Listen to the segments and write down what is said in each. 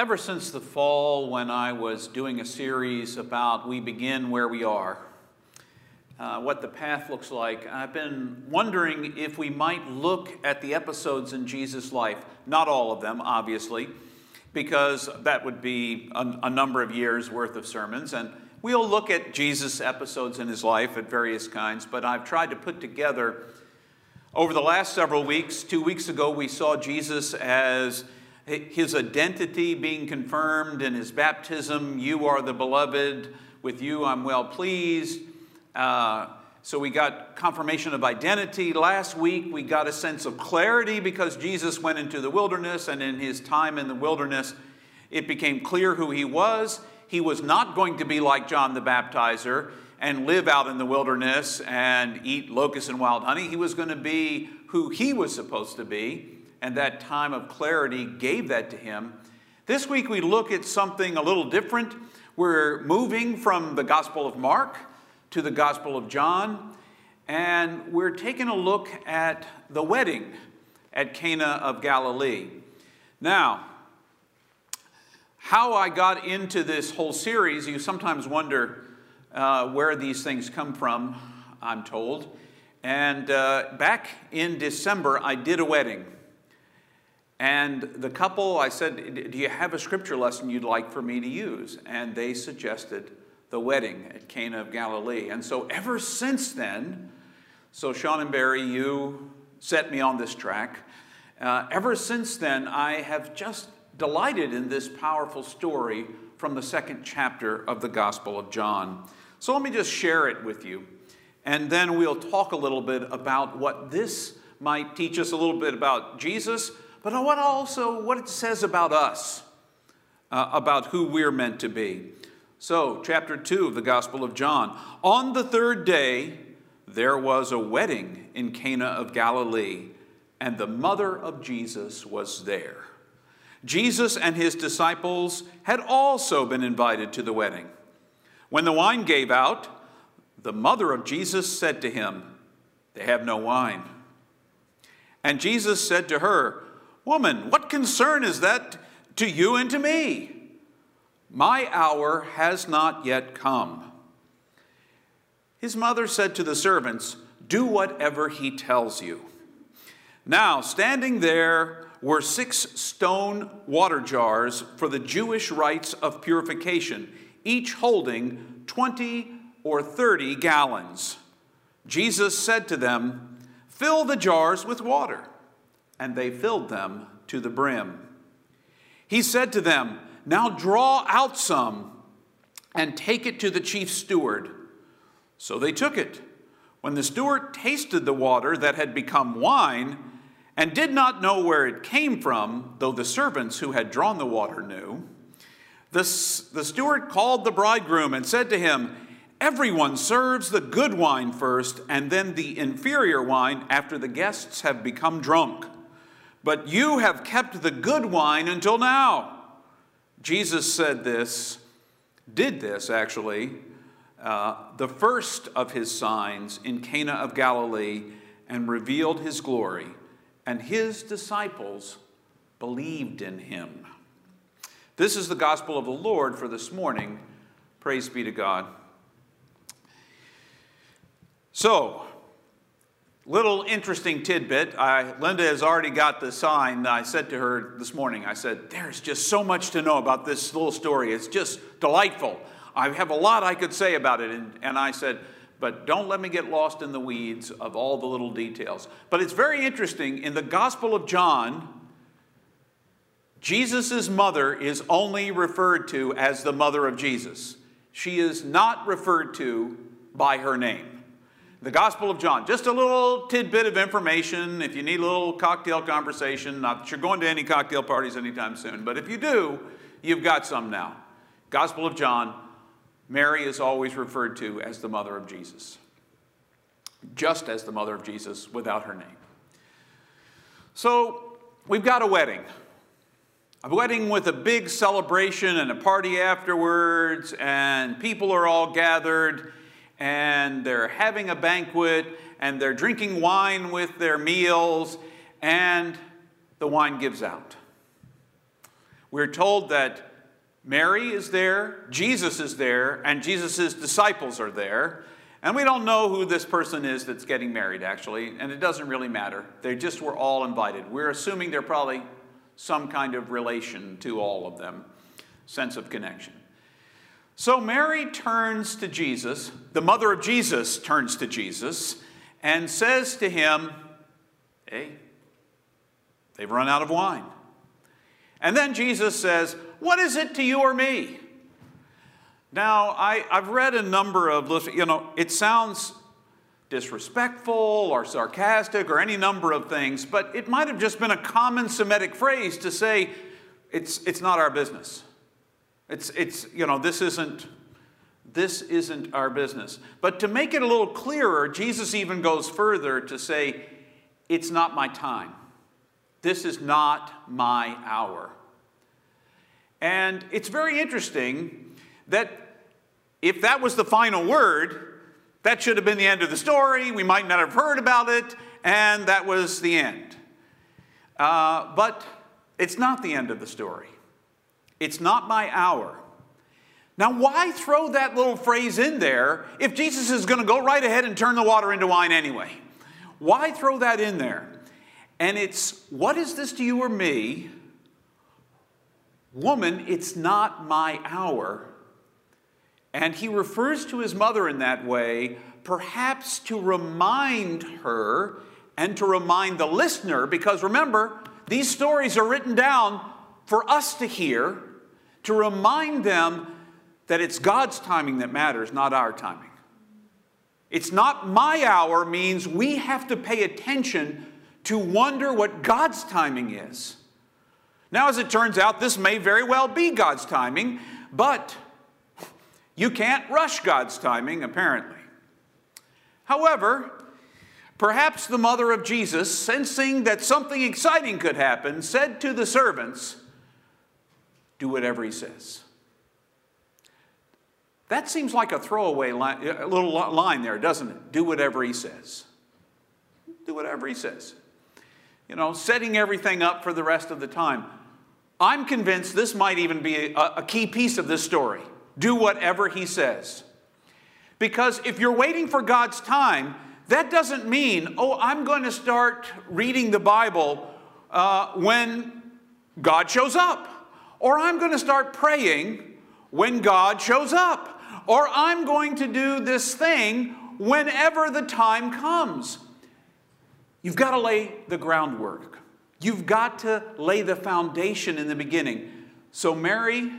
Ever since the fall, when I was doing a series about We Begin Where We Are, uh, what the path looks like, I've been wondering if we might look at the episodes in Jesus' life. Not all of them, obviously, because that would be a, a number of years worth of sermons. And we'll look at Jesus' episodes in his life at various kinds, but I've tried to put together over the last several weeks. Two weeks ago, we saw Jesus as his identity being confirmed in his baptism. You are the beloved, with you I'm well pleased. Uh, so we got confirmation of identity. Last week we got a sense of clarity because Jesus went into the wilderness, and in his time in the wilderness, it became clear who he was. He was not going to be like John the Baptizer and live out in the wilderness and eat locusts and wild honey. He was going to be who he was supposed to be and that time of clarity gave that to him. This week we look at something a little different. We're moving from the Gospel of Mark to the Gospel of John, and we're taking a look at the wedding at Cana of Galilee. Now, how I got into this whole series, you sometimes wonder uh, where these things come from, I'm told. And uh, back in December, I did a wedding. And the couple, I said, Do you have a scripture lesson you'd like for me to use? And they suggested the wedding at Cana of Galilee. And so ever since then, so Sean and Barry, you set me on this track. Uh, ever since then, I have just delighted in this powerful story from the second chapter of the Gospel of John. So let me just share it with you. And then we'll talk a little bit about what this might teach us a little bit about Jesus but what also what it says about us, uh, about who we're meant to be. So, chapter 2 of the Gospel of John. On the third day, there was a wedding in Cana of Galilee, and the mother of Jesus was there. Jesus and his disciples had also been invited to the wedding. When the wine gave out, the mother of Jesus said to him, They have no wine. And Jesus said to her, Woman, what concern is that to you and to me? My hour has not yet come. His mother said to the servants, Do whatever he tells you. Now, standing there were six stone water jars for the Jewish rites of purification, each holding 20 or 30 gallons. Jesus said to them, Fill the jars with water and they filled them to the brim. He said to them, Now draw out some and take it to the chief steward. So they took it. When the steward tasted the water that had become wine and did not know where it came from, though the servants who had drawn the water knew, the, the steward called the bridegroom and said to him, Everyone serves the good wine first and then the inferior wine after the guests have become drunk but you have kept the good wine until now. Jesus said this, did this actually, uh, the first of his signs in Cana of Galilee, and revealed his glory, and his disciples believed in him. This is the gospel of the Lord for this morning. Praise be to God. So, Little interesting tidbit. I, Linda has already got the sign. I said to her this morning, I said, There's just so much to know about this little story. It's just delightful. I have a lot I could say about it. And, and I said, But don't let me get lost in the weeds of all the little details. But it's very interesting. In the Gospel of John, Jesus' mother is only referred to as the mother of Jesus. She is not referred to by her name the Gospel of John. Just a little tidbit of information if you need a little cocktail conversation. Not that you're going to any cocktail parties anytime soon, but if you do, you've got some now. Gospel of John, Mary is always referred to as the mother of Jesus, just as the mother of Jesus without her name. So we've got a wedding. A wedding with a big celebration and a party afterwards, and people are all gathered and they're having a banquet and they're drinking wine with their meals, and the wine gives out. We're told that Mary is there, Jesus is there, and Jesus' disciples are there. And we don't know who this person is that's getting married, actually, and it doesn't really matter. They just were all invited. We're assuming they're probably some kind of relation to all of them, sense of connection. So Mary turns to Jesus, the mother of Jesus turns to Jesus, and says to him, Hey, they've run out of wine. And then Jesus says, What is it to you or me? Now, I, have read a number of, you know, it sounds disrespectful or sarcastic or any number of things, but it might have just been a common Semitic phrase to say, it's, it's not our business. It's, it's, you know, this isn't, this isn't our business. But to make it a little clearer, Jesus even goes further to say, it's not my time. This is not my hour. And it's very interesting that if that was the final word, that should have been the end of the story. We might not have heard about it, and that was the end. Uh, but it's not the end of the story. It's not my hour. Now, why throw that little phrase in there if Jesus is going to go right ahead and turn the water into wine anyway? Why throw that in there? And it's, what is this to you or me? Woman, it's not my hour. And he refers to his mother in that way, perhaps to remind her and to remind the listener, because remember, these stories are written down for us to hear, to remind them that it's God's timing that matters, not our timing. It's not my hour means we have to pay attention to wonder what God's timing is. Now, as it turns out, this may very well be God's timing, but you can't rush God's timing, apparently. However, perhaps the mother of Jesus, sensing that something exciting could happen, said to the servants, Do whatever he says. That seems like a throwaway line, a little line there, doesn't it? Do whatever he says. Do whatever he says. You know, setting everything up for the rest of the time. I'm convinced this might even be a, a key piece of this story. Do whatever he says. Because if you're waiting for God's time, that doesn't mean, oh, I'm going to start reading the Bible uh, when God shows up. Or I'm going to start praying when God shows up. Or I'm going to do this thing whenever the time comes. You've got to lay the groundwork. You've got to lay the foundation in the beginning. So, Mary,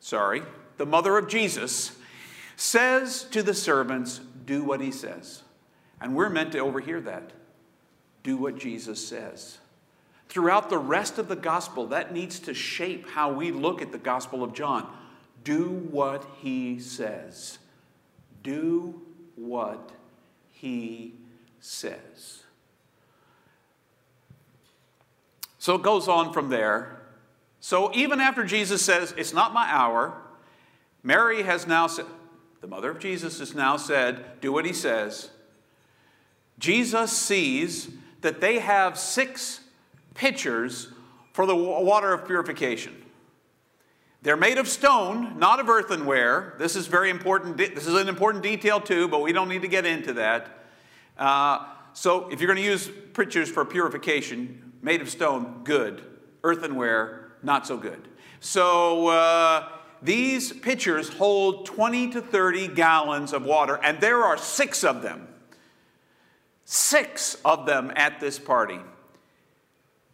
sorry, the mother of Jesus, says to the servants, Do what he says. And we're meant to overhear that. Do what Jesus says. Throughout the rest of the gospel, that needs to shape how we look at the gospel of John. Do what he says. Do what he says. So it goes on from there. So even after Jesus says, It's not my hour, Mary has now said, the mother of Jesus has now said, Do what he says. Jesus sees that they have six pitchers for the water of purification. They're made of stone, not of earthenware. This is very important. This is an important detail too, but we don't need to get into that. Uh, so, if you're going to use pitchers for purification, made of stone, good. Earthenware, not so good. So, uh, these pitchers hold 20 to 30 gallons of water, and there are six of them. Six of them at this party.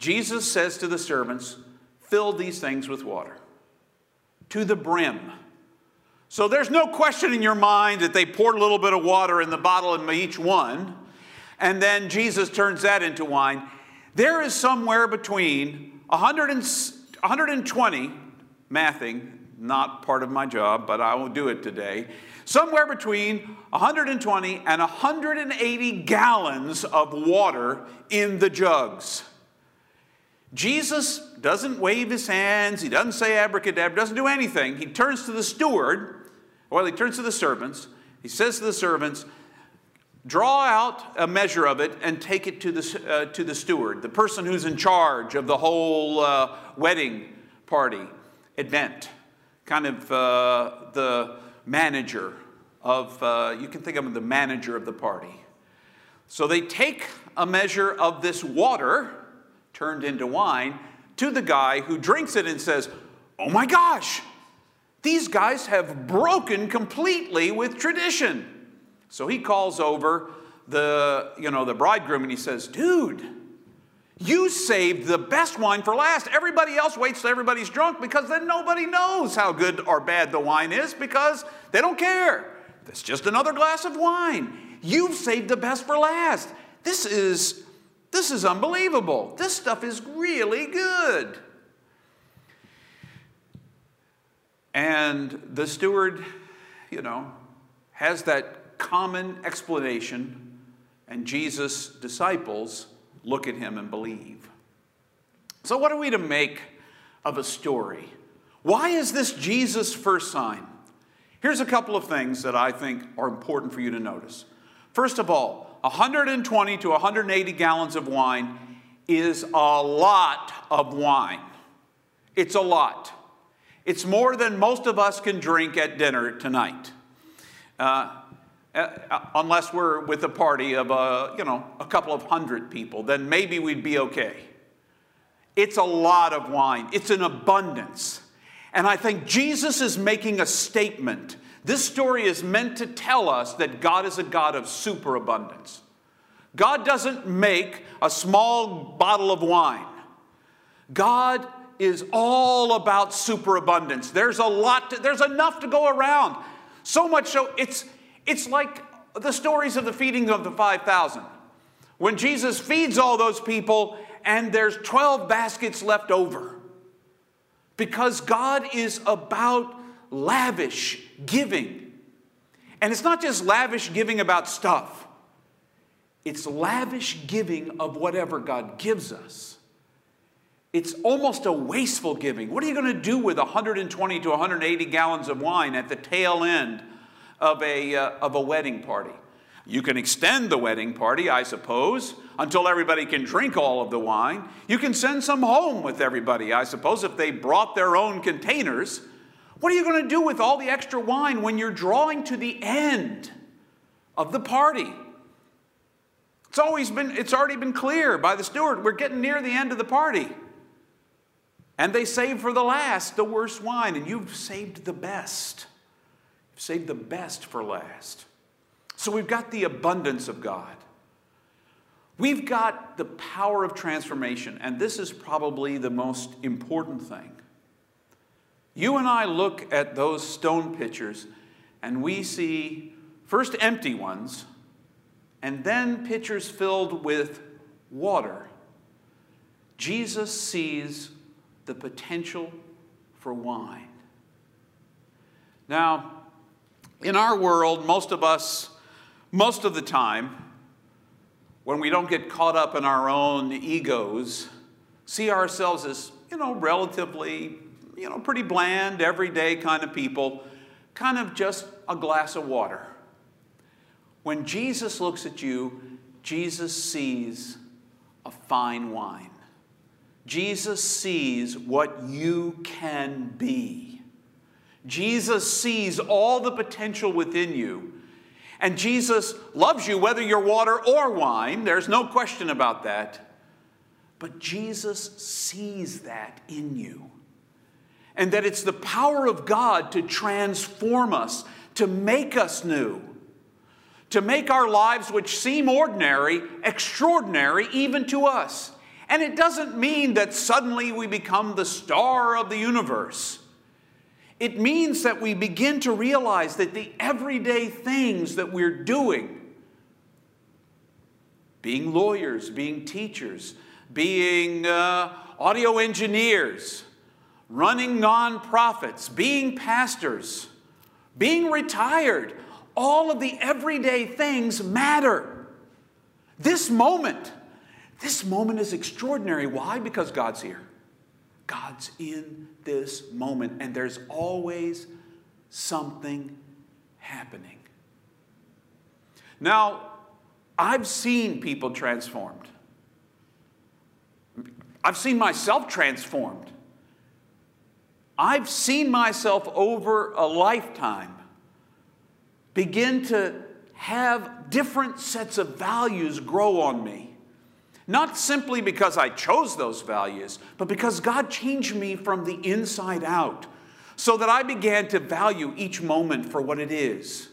Jesus says to the servants, Fill these things with water to the brim. So there's no question in your mind that they poured a little bit of water in the bottle in each one, and then Jesus turns that into wine. There is somewhere between 100 and, 120, mathing, not part of my job, but I will do it today. Somewhere between 120 and 180 gallons of water in the jugs. Jesus doesn't wave his hands, he doesn't say abracadabra, doesn't do anything. He turns to the steward, well, he turns to the servants. He says to the servants, Draw out a measure of it and take it to the, uh, to the steward, the person who's in charge of the whole uh, wedding party event, kind of uh, the manager of, uh, you can think of him the manager of the party. So they take a measure of this water turned into wine to the guy who drinks it and says, Oh my gosh, these guys have broken completely with tradition. So he calls over the, you know, the bridegroom and he says, Dude, you saved the best wine for last. Everybody else waits till everybody's drunk because then nobody knows how good or bad the wine is because they don't care. It's just another glass of wine. You've saved the best for last. This is this is unbelievable. This stuff is really good. And the steward, you know, has that common explanation, and Jesus' disciples look at him and believe. So, what are we to make of a story? Why is this Jesus' first sign? Here's a couple of things that I think are important for you to notice. First of all, 120 to 180 gallons of wine is a lot of wine. It's a lot. It's more than most of us can drink at dinner tonight. Uh, uh, unless we're with a party of a, you know, a couple of hundred people, then maybe we'd be okay. It's a lot of wine, it's an abundance. And I think Jesus is making a statement. This story is meant to tell us that God is a God of superabundance. God doesn't make a small bottle of wine. God is all about superabundance. There's a lot, to, there's enough to go around. So much so, it's, it's like the stories of the feeding of the 5,000. When Jesus feeds all those people and there's 12 baskets left over. Because God is about lavish giving. And it's not just lavish giving about stuff, it's lavish giving of whatever God gives us. It's almost a wasteful giving. What are you going to do with 120 to 180 gallons of wine at the tail end of a, uh, of a wedding party. You can extend the wedding party, I suppose, until everybody can drink all of the wine. You can send some home with everybody, I suppose, if they brought their own containers. What are you going to do with all the extra wine when you're drawing to the end of the party? It's always been it's already been clear by the steward we're getting near the end of the party. And they save for the last the worst wine and you've saved the best. You've saved the best for last. So we've got the abundance of God. We've got the power of transformation, and this is probably the most important thing. You and I look at those stone pitchers, and we see first empty ones, and then pitchers filled with water. Jesus sees the potential for wine. Now, in our world, most of us, most of the time, when we don't get caught up in our own egos, see ourselves as, you know, relatively, you know, pretty bland, everyday kind of people, kind of just a glass of water. When Jesus looks at you, Jesus sees a fine wine. Jesus sees what you can be. Jesus sees all the potential within you. And Jesus loves you whether you're water or wine. There's no question about that. But Jesus sees that in you. And that it's the power of God to transform us, to make us new, to make our lives, which seem ordinary, extraordinary even to us. And it doesn't mean that suddenly we become the star of the universe. It means that we begin to realize that the everyday things that we're doing, being lawyers, being teachers, being uh, audio engineers, running nonprofits, being pastors, being retired, all of the everyday things matter. This moment, this moment is extraordinary. Why? Because God's here. God's in this moment, and there's always something happening. Now, I've seen people transformed. I've seen myself transformed. I've seen myself over a lifetime begin to have different sets of values grow on me. Not simply because I chose those values, but because God changed me from the inside out so that I began to value each moment for what it is.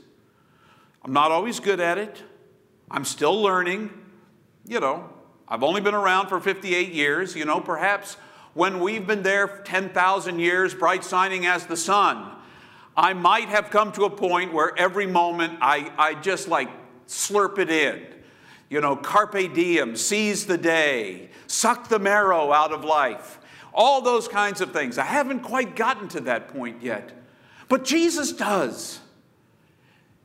I'm not always good at it. I'm still learning. You know, I've only been around for 58 years. You know, perhaps when we've been there 10,000 years, bright shining as the sun, I might have come to a point where every moment I, I just like slurp it in. You know, carpe diem, seize the day, suck the marrow out of life, all those kinds of things. I haven't quite gotten to that point yet. But Jesus does.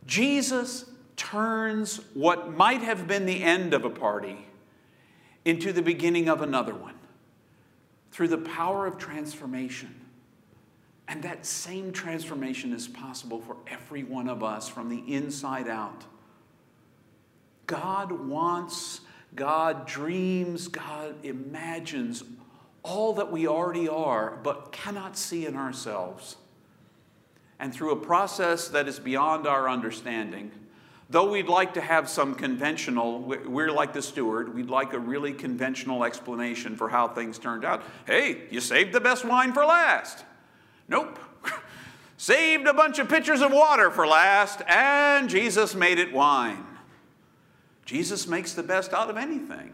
Jesus turns what might have been the end of a party into the beginning of another one through the power of transformation. And that same transformation is possible for every one of us from the inside out. God wants, God dreams, God imagines all that we already are, but cannot see in ourselves. And through a process that is beyond our understanding, though we'd like to have some conventional, we're like the steward, we'd like a really conventional explanation for how things turned out. Hey, you saved the best wine for last. Nope. Saved a bunch of pitchers of water for last, and Jesus made it wine. Jesus makes the best out of anything.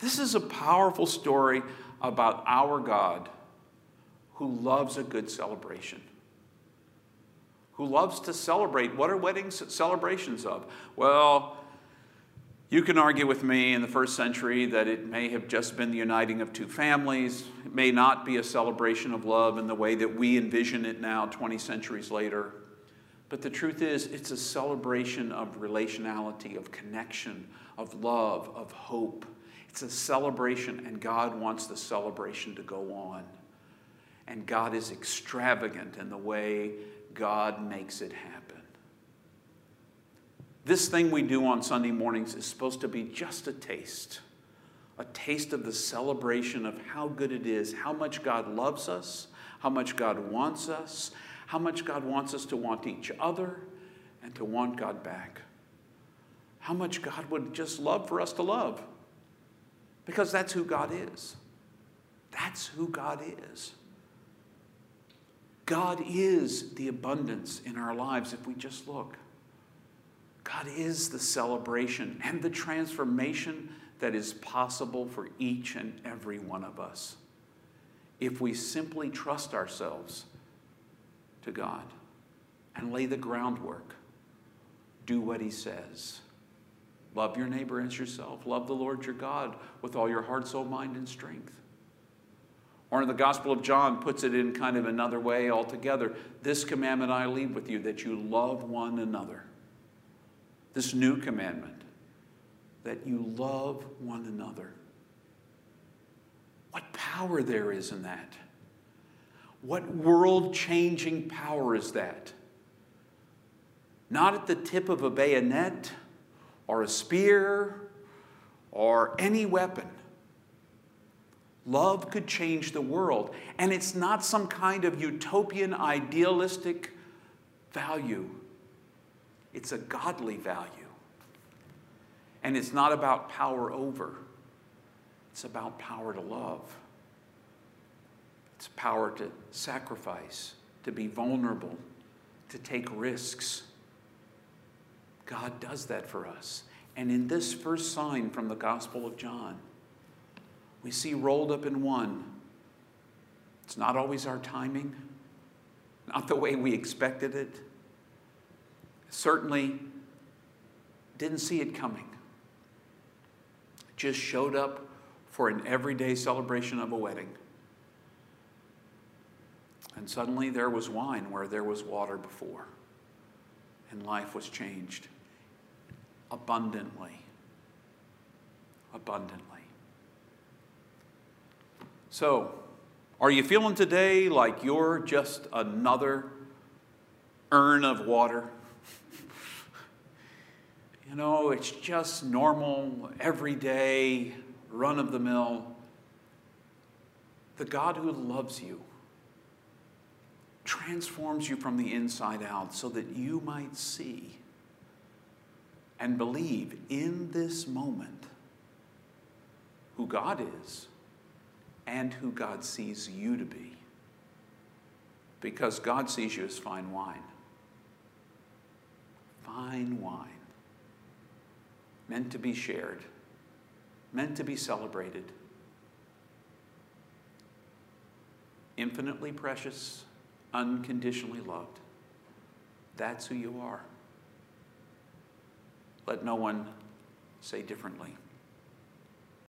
This is a powerful story about our God who loves a good celebration, who loves to celebrate. What are weddings celebrations of? Well, you can argue with me in the first century that it may have just been the uniting of two families. It may not be a celebration of love in the way that we envision it now, 20 centuries later. But the truth is, it's a celebration of relationality, of connection, of love, of hope. It's a celebration, and God wants the celebration to go on. And God is extravagant in the way God makes it happen. This thing we do on Sunday mornings is supposed to be just a taste, a taste of the celebration of how good it is, how much God loves us, how much God wants us, how much God wants us to want each other and to want God back. How much God would just love for us to love. Because that's who God is. That's who God is. God is the abundance in our lives if we just look. God is the celebration and the transformation that is possible for each and every one of us if we simply trust ourselves to God and lay the groundwork. Do what He says. Love your neighbor as yourself. Love the Lord your God with all your heart, soul, mind, and strength. Or in the Gospel of John, puts it in kind of another way altogether. This commandment I leave with you that you love one another this new commandment that you love one another. What power there is in that. What world changing power is that? Not at the tip of a bayonet or a spear or any weapon. Love could change the world. And it's not some kind of utopian, idealistic value. It's a godly value. And it's not about power over, it's about power to love. It's power to sacrifice, to be vulnerable, to take risks. God does that for us. And in this first sign from the Gospel of John, we see rolled up in one. It's not always our timing, not the way we expected it certainly didn't see it coming. Just showed up for an everyday celebration of a wedding. And suddenly there was wine where there was water before, and life was changed abundantly. Abundantly. So, are you feeling today like you're just another urn of water? You know, it's just normal, everyday, run of the mill. The God who loves you transforms you from the inside out so that you might see and believe in this moment who God is and who God sees you to be. Because God sees you as fine wine. Fine wine. Meant to be shared, meant to be celebrated. Infinitely precious, unconditionally loved. That's who you are. Let no one say differently.